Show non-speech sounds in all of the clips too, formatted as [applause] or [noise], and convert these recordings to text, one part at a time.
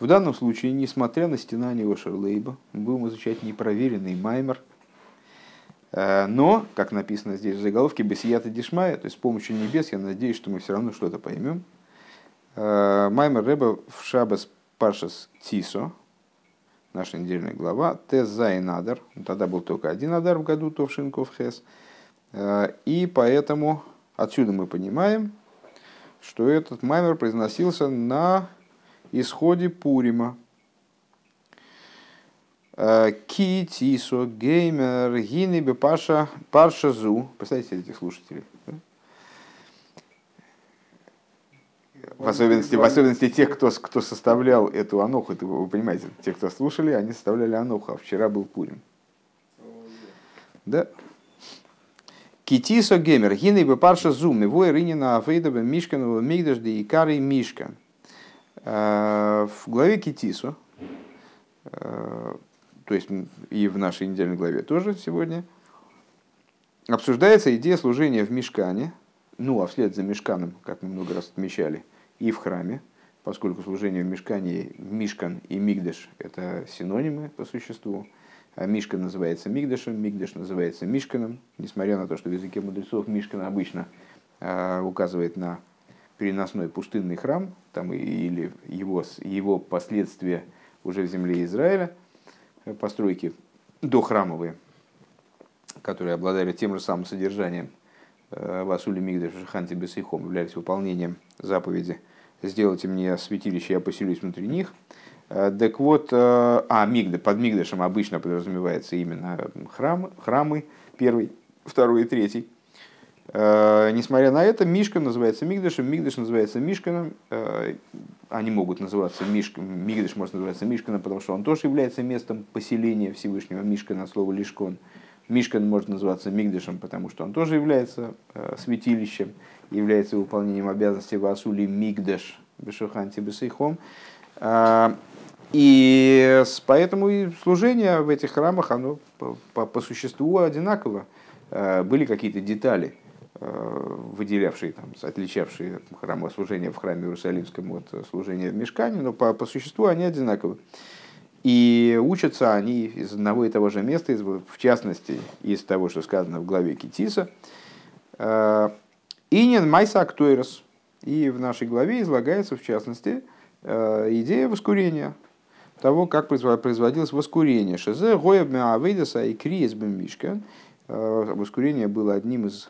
В данном случае, несмотря на стенание Ошерлейба, мы будем изучать непроверенный маймер, э, но, как написано здесь в заголовке, Бесията Дишмая, то есть с помощью небес, я надеюсь, что мы все равно что-то поймем. Э, маймер Рэба в Шабас Пашас Тисо, наша недельная глава, Тез Зайн Адар, тогда был только один Адар в году, Товшинков Хес, э, и поэтому отсюда мы понимаем, что этот маймер произносился на исходе Пурима. Э, Ки, Тисо, Геймер, Гинебе, Паша, Парша Зу. Представляете этих слушателей? В особенности, в особенности тех, кто, кто составлял эту аноху, это, вы понимаете, те, кто слушали, они составляли аноху, а вчера был Пурим. Да? Китисо гемер, гины бы парша зум, его иринина афейдова мишканова мигдаш и икары мишкан. Э, в главе Китису, э, то есть и в нашей недельной главе тоже сегодня, обсуждается идея служения в Мешкане, ну а вслед за Мешканом, как мы много раз отмечали, и в храме, поскольку служение в Мешкане, Мишкан и Мигдеш – это синонимы по существу. А Мишкан называется Мигдешем, Мигдеш называется Мишканом, несмотря на то, что в языке мудрецов Мишкан обычно э, указывает на переносной пустынный храм, там, или его, его последствия уже в земле Израиля, э, постройки дохрамовые, которые обладали тем же самым содержанием э, Васули Мигдаш Ханти Бесейхом, являлись выполнением заповеди «Сделайте мне святилище, я поселюсь внутри них». Э, так вот, а Мигда, под Мигдашем обычно подразумевается именно храм, храмы, первый, второй и третий – несмотря на это, Мишка называется Мигдашем, Мигдаш называется Мишканом. Э, они могут называться Мишком, Мигдаш может называться Мишканом, потому что он тоже является местом поселения Всевышнего Мишкана, слово Лишкон. Мишкан может называться Мигдашем, потому что он тоже является э, святилищем, является выполнением обязанностей Васули Мигдаш, Бешуханти Бесейхом. И поэтому и служение в этих храмах, оно по, по, по существу одинаково. Были какие-то детали, Э, выделявшие, там, отличавшие храмослужение в храме Иерусалимском от служения в Мешкане, но по, по существу они одинаковы. И учатся они из одного и того же места, из, в частности, из того, что сказано в главе Китиса. Э, Инин Майса Актуэрос. И в нашей главе излагается, в частности, э, идея воскурения, того, как производилось воскурение. Шезе Гояб Меавейдаса и Криес Бемишка. Воскурение было одним из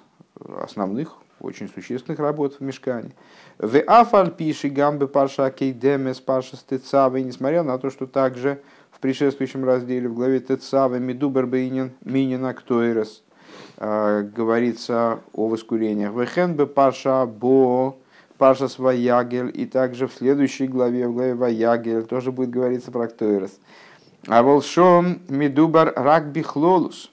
основных, очень существенных работ в Мешкане. В Афаль пиши гамбы парша кейдемес парша стецавы, несмотря на то, что также в предшествующем разделе в главе Тецавы Медубер Бейнин Минина Ктойрес а, говорится о воскурениях. Вехен бы парша бо парша сваягель и также в следующей главе, в главе Ваягель, тоже будет говориться про Ктойрес. А волшом Медубар рак бихлолус.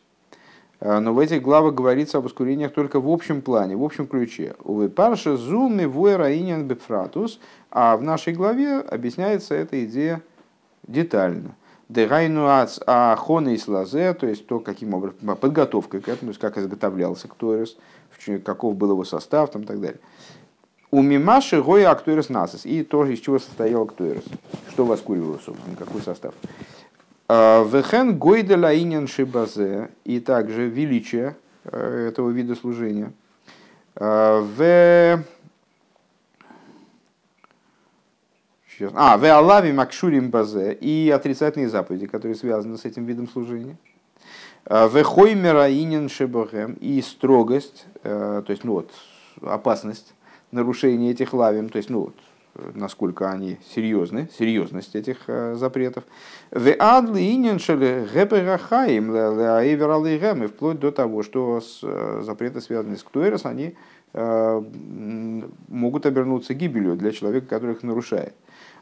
А, но в этих главах говорится об ускорениях только в общем плане, в общем ключе. Увы, парша зуми вуэраинен бепфратус, а в нашей главе объясняется эта идея детально. Дегайнуац ахона и слазе, то есть то, каким образом, подготовка к этому, то есть как изготовлялся ктуэрес, каков был его состав там, и так далее. У мимаши гоя актуэрес насос. И то, из чего состоял ктуэрес. Что воскуривало, собственно, какой состав. А, Вехен гойделя инин шибазе, и также величие э, этого вида служения. А, в. А, в Алави Макшурим Базе и отрицательные заповеди, которые связаны с этим видом служения. А, в Хоймера Инин Шебахем и строгость, э, то есть ну вот, опасность нарушения этих лавим, то есть ну вот, насколько они серьезны, серьезность этих э, запретов. И вплоть до того, что э, запреты, связанные с ктуэрос, они э, могут обернуться гибелью для человека, который их нарушает.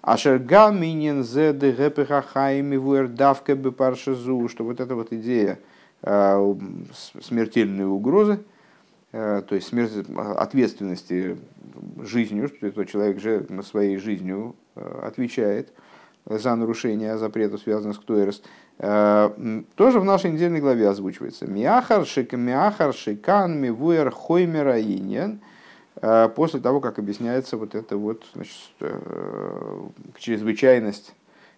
Ашерга минен зед геперахаим и вуэрдавка бепаршезу, что вот эта вот идея смертельной угрозы, то есть смерть, ответственности жизнью, что этот человек же своей жизнью э, отвечает за нарушение запрета, связанного с ктуэрос, э, тоже в нашей недельной главе озвучивается. Миахар шик шикан мивуэр хоймера иньян. Э, после того, как объясняется вот эта вот значит, чрезвычайность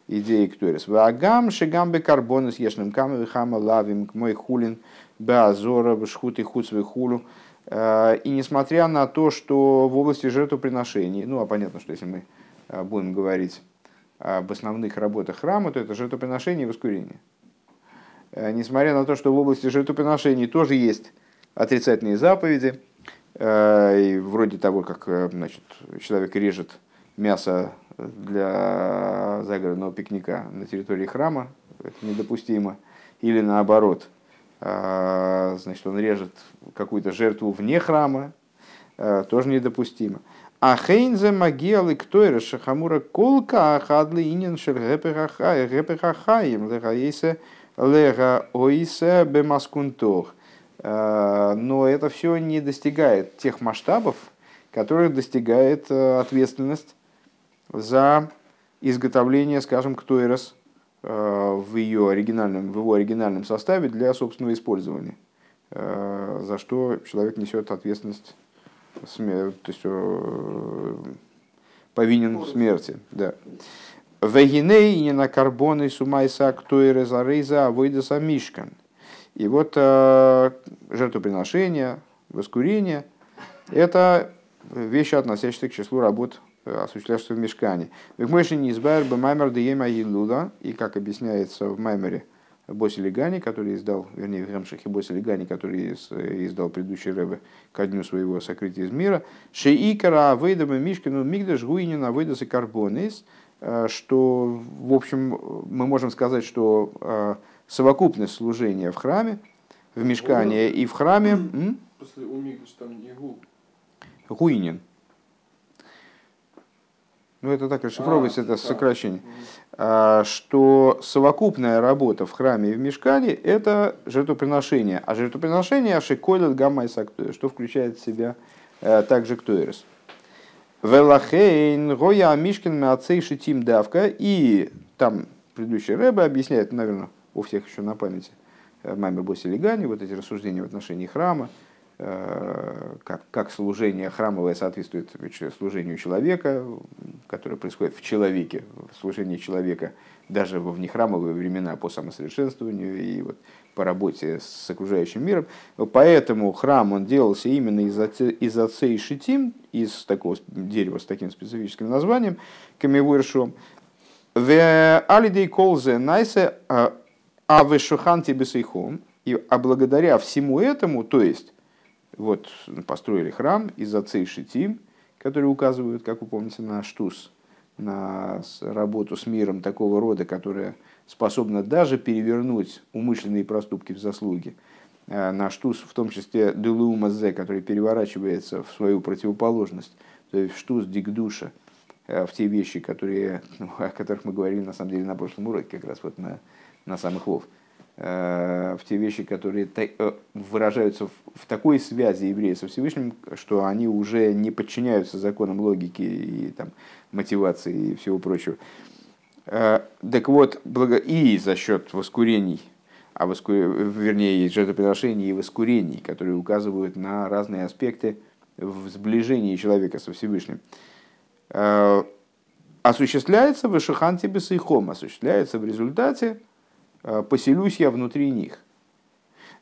идеи ктуэрис. Вагам шигамбе карбонус ешным камы хама лавим мой хулин беазора шхут и хуцвы хулу. И несмотря на то, что в области жертвоприношений, ну а понятно, что если мы будем говорить об основных работах храма, то это жертвоприношение и воскурение. Несмотря на то, что в области жертвоприношений тоже есть отрицательные заповеди, вроде того, как значит, человек режет мясо для загородного пикника на территории храма, это недопустимо. Или наоборот, значит, он режет какую-то жертву вне храма, а, тоже недопустимо. А хейнзе магиалы ктойра шахамура колка ахадли инин шер гепехахаем легаисе лега оисе бемаскунтох. А, но это все не достигает тех масштабов, которых достигает ответственность за изготовление, скажем, ктойрос э, в, ее оригинальном, в его оригинальном составе для собственного использования, э, за что человек несет ответственность, то есть э, повинен в смерти. Да. Вегиней не на карбоны сумайса ктойре зарейза авойдаса мишкан. И вот жертвоприношение, воскурение – это вещи, относящиеся к числу работ Э, осуществляешься в мешкане. Векмойши не избавер бы маймер деема елуда, и как объясняется в маймере Боси Легани, который издал, вернее, в Гамшахе Боси Легани, который издал предыдущий Рэбе ко дню своего сокрытия из мира, шеикара авейдама мишкину мигдаш гуинина авейдаса карбонис, э, что, в общем, мы можем сказать, что э, совокупность служения в храме, в мешкане и в храме... После у Мигдаш там не гу. Гуинин. Ну это так расшифровывается, а, это сокращение, а, что совокупная работа в храме и в мешкане – это жертвоприношение. А жертвоприношение – ашиколет и что включает в себя а, также ктуэрес. Велахейн, Гоя Мишкин, Мацей, Шитим, Давка. И там предыдущий Рэбе объясняет, наверное, у всех еще на памяти, э, Маймер Боси Легани, вот эти рассуждения в отношении храма, Э, как, как служение храмовое соответствует служению человека, которое происходит в человеке, в служении человека даже во внехрамовые времена по самосовершенствованию и вот по работе с окружающим миром. Поэтому храм он делался именно из, из отцей шитим, из такого дерева с таким специфическим названием, камевуэршом. В алидей колзе найсе а, а вешуханти бесейхом. И а благодаря всему этому, то есть вот построили храм из отцей Шитим, которые указывают, как вы помните, на штус, на работу с миром такого рода, которая способна даже перевернуть умышленные проступки в заслуги. Э, на штус, в том числе Делуумазе, который переворачивается в свою противоположность, то есть в штус дикдуша, э, в те вещи, которые, ну, [laughs] о которых мы говорили на самом деле на прошлом уроке, как раз вот на, на самых вов. Э, в те вещи, которые э, выражаются в такой связи еврея со Всевышним, что они уже не подчиняются законам логики и там, мотивации и всего прочего. Э, так вот, и за счет воскурений, а воску... вернее, жертвоприношений и воскурений, которые указывают на разные аспекты в сближении человека со Всевышним, осуществляется в Ишиханте Бесейхом, осуществляется в результате поселюсь я внутри них.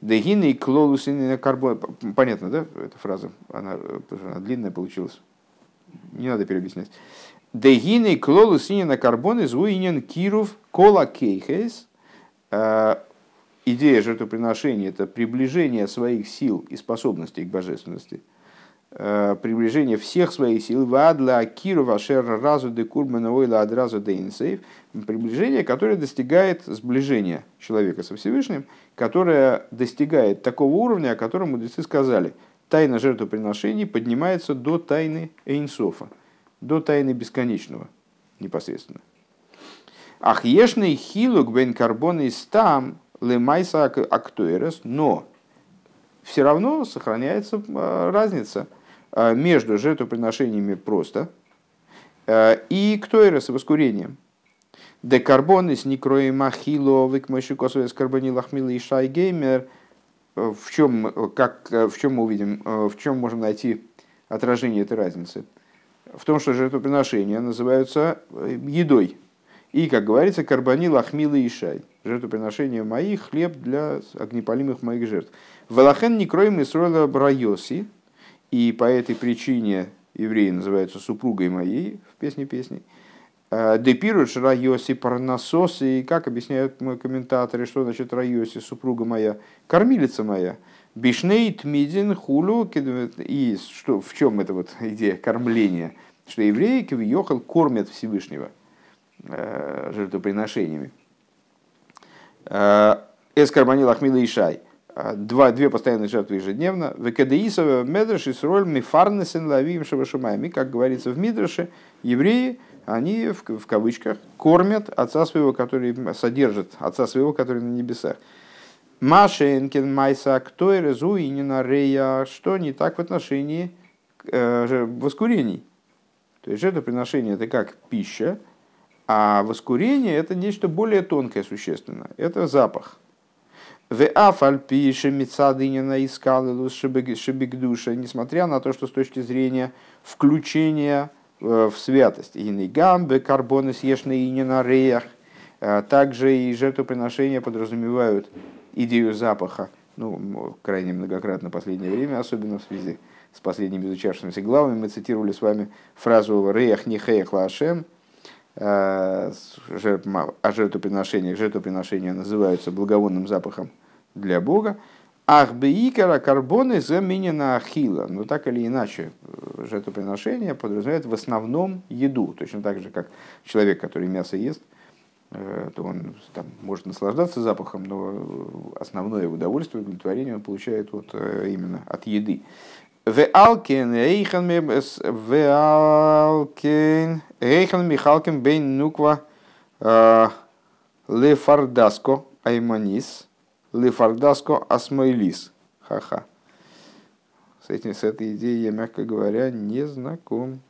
Дегины и клолус на карбон. Понятно, да, эта фраза? Она, она длинная получилась. Не надо переобъяснять. Дегины и клолус на карбон из уинен киров кола кейхес. Э, идея жертвоприношения – это приближение своих сил и способностей к божественности – Э, приближение всех своих сил, вадла кирова шер разу де курмана ойла адразу де инсейв, приближение, которое достигает сближения человека со Всевышним, которое достигает такого уровня, о котором мудрецы сказали, тайна жертвоприношений поднимается до тайны Эйнсофа, до тайны бесконечного непосредственно. Ахешный хилук бен карбон стам лемайса актуэрес, но все равно сохраняется э, разница – Э, между жертвоприношениями просто э, и ктойрос, воскурением. Декарбонис, некроем ахило, выкмойшикосовес карбонил ахмила и. Э, в чем, как, в чем мы увидим, в чем можем найти отражение этой разницы? В том, что жертвоприношения называются едой. И, как говорится, карбани лахмила и шай. Жертвоприношение моих, хлеб для огнепалимых моих жертв. Валахен не кроем Исроила Брайоси. И по этой причине евреи называются супругой моей в песне песней. Депируешь Райоси Парнасос, и как объясняют мои комментаторы, что значит Райоси, супруга моя, кормилица моя. Бишнейт Мидин Хулу, и что, в чем эта вот идея кормления? Что евреи Кивьехал кормят Всевышнего э, жертвоприношениями. Э, Эскарбани Лахмила и Шай. Два, две постоянные жертвы ежедневно. Векадеисова Медраши с роль Мифарнесен Лавим Шавашумайми. Как говорится в Мидраше, евреи они в, в кавычках кормят отца своего, который содержит отца своего, который на небесах. Машенкин Майса кто резу и не на рея, что не так в отношении э, воскурений. То есть жертвоприношение это как пища, а воскурение это нечто более тонкое существенно. Это запах. В афальпи шемицадынина искал шебигдуша, несмотря на то, что с точки зрения включения Э, в святость. И не гамбе, карбоны съешные и не на реях. Э, также и жертвоприношения подразумевают идею запаха. Ну, крайне многократно в последнее время, особенно в связи с последними изучавшимися главами, мы цитировали с вами фразу «Реях не хеях лашем», э, о жертвоприношениях. Жертвоприношения называются благовонным запахом для Бога. Ахбеикара карбоны заменена ахила. Но так или иначе, э, жертвоприношение подразумевает в основном еду. Точно так же, как человек, который мясо ест, э, то он там, может наслаждаться запахом, но основное удовольствие, удовлетворение он получает вот, именно от еды. Веалкен эйхан Михалкен бейн нуква лефардаско айманис – Лефардаско Асмойлис. Ха-ха. С, этим, с этой идеей я, мягко говоря, не знаком.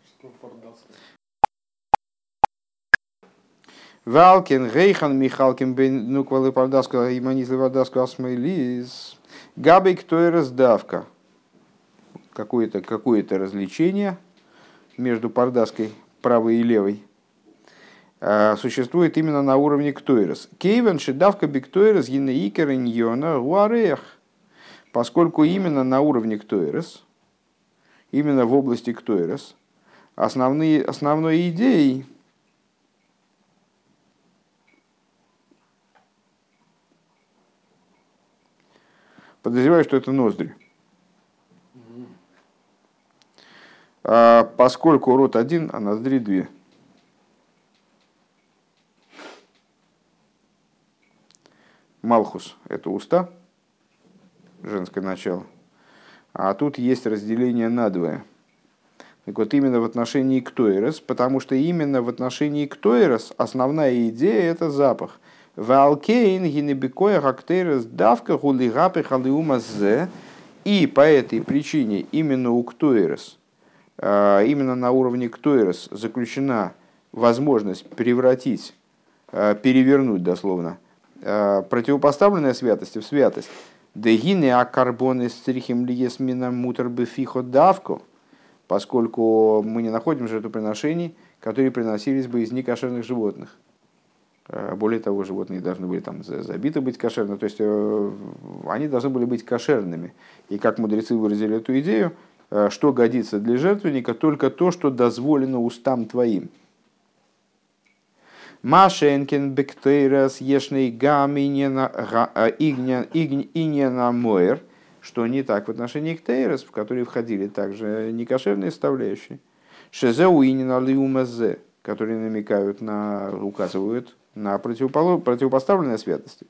Валкин, Рейхан, Михалкин, Бен, ну, квалы пардаско, Иманис, Левардаско, Асмойлис. Габик, то и раздавка. Какое-то какое развлечение между пардаской правой и левой Э, существует именно на уровне ктойрос. Кейвен шедавка биктойрос гинеикер иньона гуарех. Поскольку именно на уровне ктойрос, именно в области ктойрос, основные, основной идеей подозреваю, что это ноздри. А поскольку рот один, а ноздри две. Малхус – это уста, женское начало. А тут есть разделение на двое. Так вот, именно в отношении Ктойрос, потому что именно в отношении Ктойрос основная идея – это запах. Валкейн гинебикоя хактейрос давка гулигапы халиумазе. И по этой причине именно у Ктойрос, а, именно на уровне Ктойрос заключена возможность превратить, а, перевернуть дословно – Э, противопоставленная святости в святость. Дегины а карбоны стрихим лиесмина мутер бефихо давку, поскольку мы не находим жертвоприношений, которые приносились бы из некошерных животных. Более того, животные должны были там забиты быть кошерными, то есть э, они должны были быть кошерными. И как мудрецы выразили эту идею, что годится для жертвенника, только то, что дозволено устам твоим. Машенкин бектейрас ешный гам инена моер, что не так в отношении ктейрас, в которые входили также некошерные составляющие. Шезеу инена лиумазе, которые намекают на, указывают на противопоставленные святости.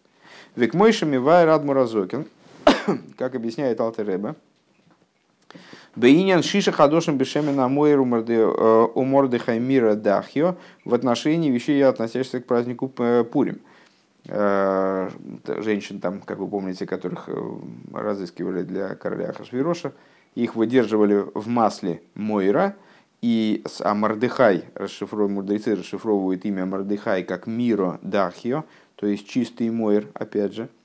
Век мойшами вай рад муразокин, [coughs] как объясняет Алтереба, Бейнян шиша хадошим бешемена мойр уморды хаймира дахьо в отношении вещей, относящихся к празднику Пурим. Э, женщин там, как вы помните, которых э, разыскивали для короля Хашвироша, их выдерживали в масле Мойра, и а Мардыхай, мудрецы расшифровывают имя Мардыхай как Миро Дахио, то есть чистый Мойр, опять же –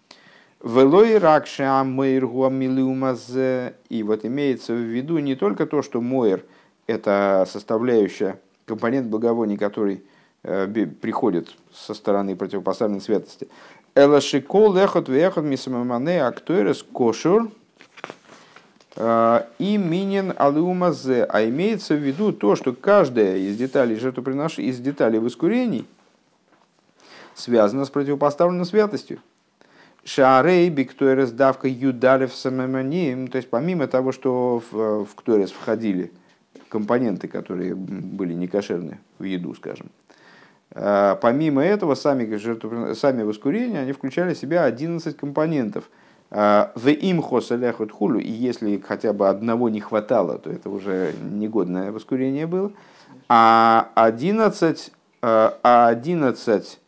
Велой ракша мейр гуамилиумазе. И вот имеется в виду не только то, что мойр – это составляющая, компонент благовоний, который приходит со стороны противопоставленной святости. Элашикол лехот вехот мисамамане актуэрес кошур и минин алумазе. А имеется в виду то, что каждая из деталей жертвоприношения, из деталей воскурений связана с противопоставленной святостью. Шаарей биктуэрес давка юдалев самаманим. То есть помимо того, что в, в ктуэрес входили компоненты, которые были некошерны в еду, скажем, а, помимо этого, сами, жертву, сами воскурения, они включали в себя 11 компонентов. А, в им хосаляхут хулю, и если хотя бы одного не хватало, то это уже негодное воскурение было. А 11, а 11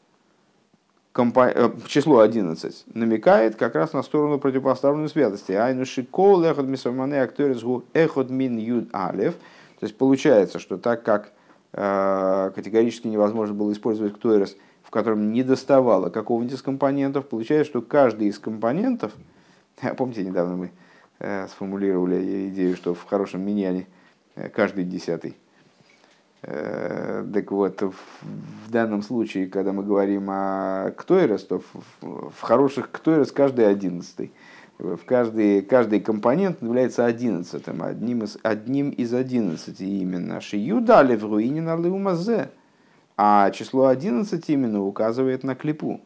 э, число 11 намекает как раз на сторону противопоставленной святости. Айнуши кол эхот мисамане акторис гу эхот мин юд алев. То есть получается, что так как Э, категорически невозможно было использовать ктуэрос, в котором не доставало какого-нибудь из компонентов. Получается, что каждый из компонентов, [laughs] помните, недавно мы э, сформулировали идею, что в хорошем миньяне каждый десятый. Так вот, в данном случае, когда мы говорим о ктуэрос, то в хороших ктуэрос каждый одиннадцатый в каждый, каждый компонент является одиннадцатым, одним из, одним из одиннадцати именно. Шию дали в руине на леумазе. А число одиннадцать именно указывает на клипу,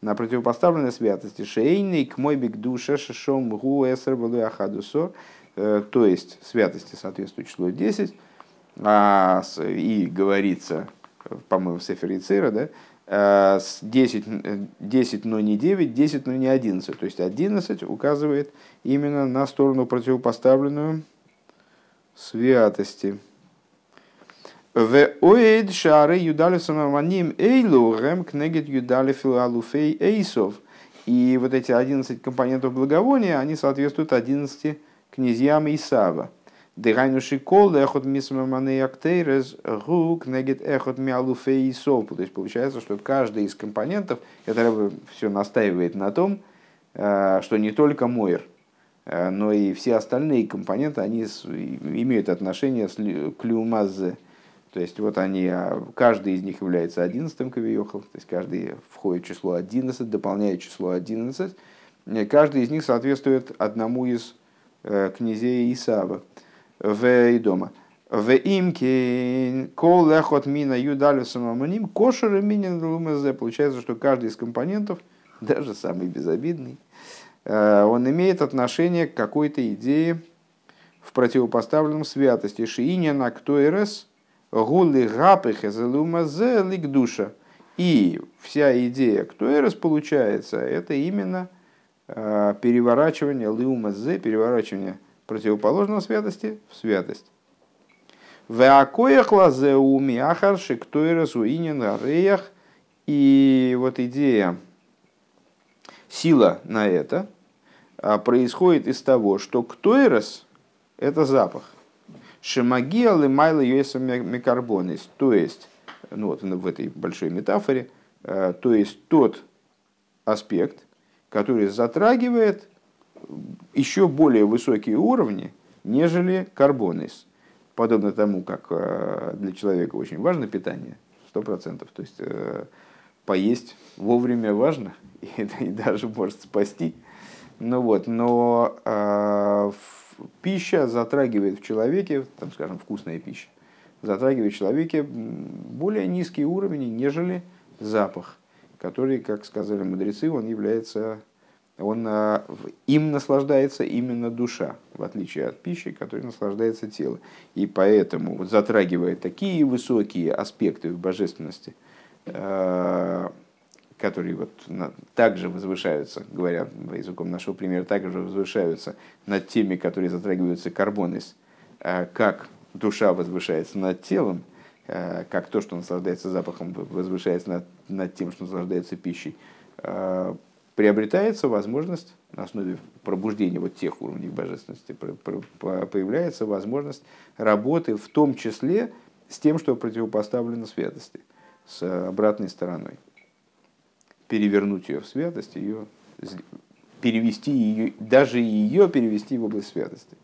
на противопоставленной святости. Шейный к мой биг душа шишом гу эсер ахадусор. Э, то есть святости соответствует число 10. А, и говорится, по-моему, в Сефере Цира, да, 10, э, 10, но не 9, 10, но не 11. То есть 11 указывает именно на сторону противопоставленную святости. В оэд шары юдалисом маним эйлу рэм кнегет юдалифил алуфей эйсов. И вот эти 11 компонентов благовония, они соответствуют 11 князьям Исава. Дыхайну шикол эхот мисмаманы актейрес гук негет эхот миалуфей сов. То есть получается, что каждый из компонентов, это все настаивает на том, э, что не только Мойер, э, но и все остальные компоненты, они имеют отношение к люмазе. То есть вот они, а, каждый из них является одиннадцатым кавиохал, то есть каждый входит в число 11, дополняет число 11. Каждый из них соответствует одному из э, князей Исава в дома. В имке кол лехот мина юдалю самоманим кошер минин лумезе. Получается, что каждый из компонентов, [laughs] даже самый безобидный, э, он имеет отношение к какой-то идее в противопоставленном святости. Шииня на ктуэрес гули гапых лумезе лик душа. И вся идея ктуэрес получается, это именно э, переворачивание лиумазе, переворачивание противоположного святости в святость. Веакоях лазеуми ахарши ктойрес уинен ареях. И вот идея, сила на это а, происходит из того, что ктойрес – это запах. Шемагия лымайла юэса микарбонис. То есть, ну вот в этой большой метафоре, а, то есть тот аспект, который затрагивает еще более высокие уровни, нежели карбонис. Подобно тому, как э, для человека очень важно питание, сто процентов. То есть э, поесть вовремя важно [laughs] и, и даже может спасти. Ну вот, но э, пища затрагивает в человеке, там, скажем, вкусная пища, затрагивает в человеке более низкие уровни, нежели запах, который, как сказали мудрецы, он является он, а, им наслаждается именно душа, в отличие от пищи, которой наслаждается тело. И поэтому, вот, затрагивая такие высокие аспекты в божественности, а, которые вот также возвышаются, говоря языком нашего примера, также возвышаются над теми, которые затрагиваются карбонис, а, как душа возвышается над телом, как то, что наслаждается запахом, возвышается над, над тем, что наслаждается пищей приобретается возможность на основе пробуждения вот тех уровней божественности, появляется возможность работы в том числе с тем, что противопоставлено святости, с обратной стороной. Перевернуть ее в святость, ее, перевести ее, даже ее перевести в область святости.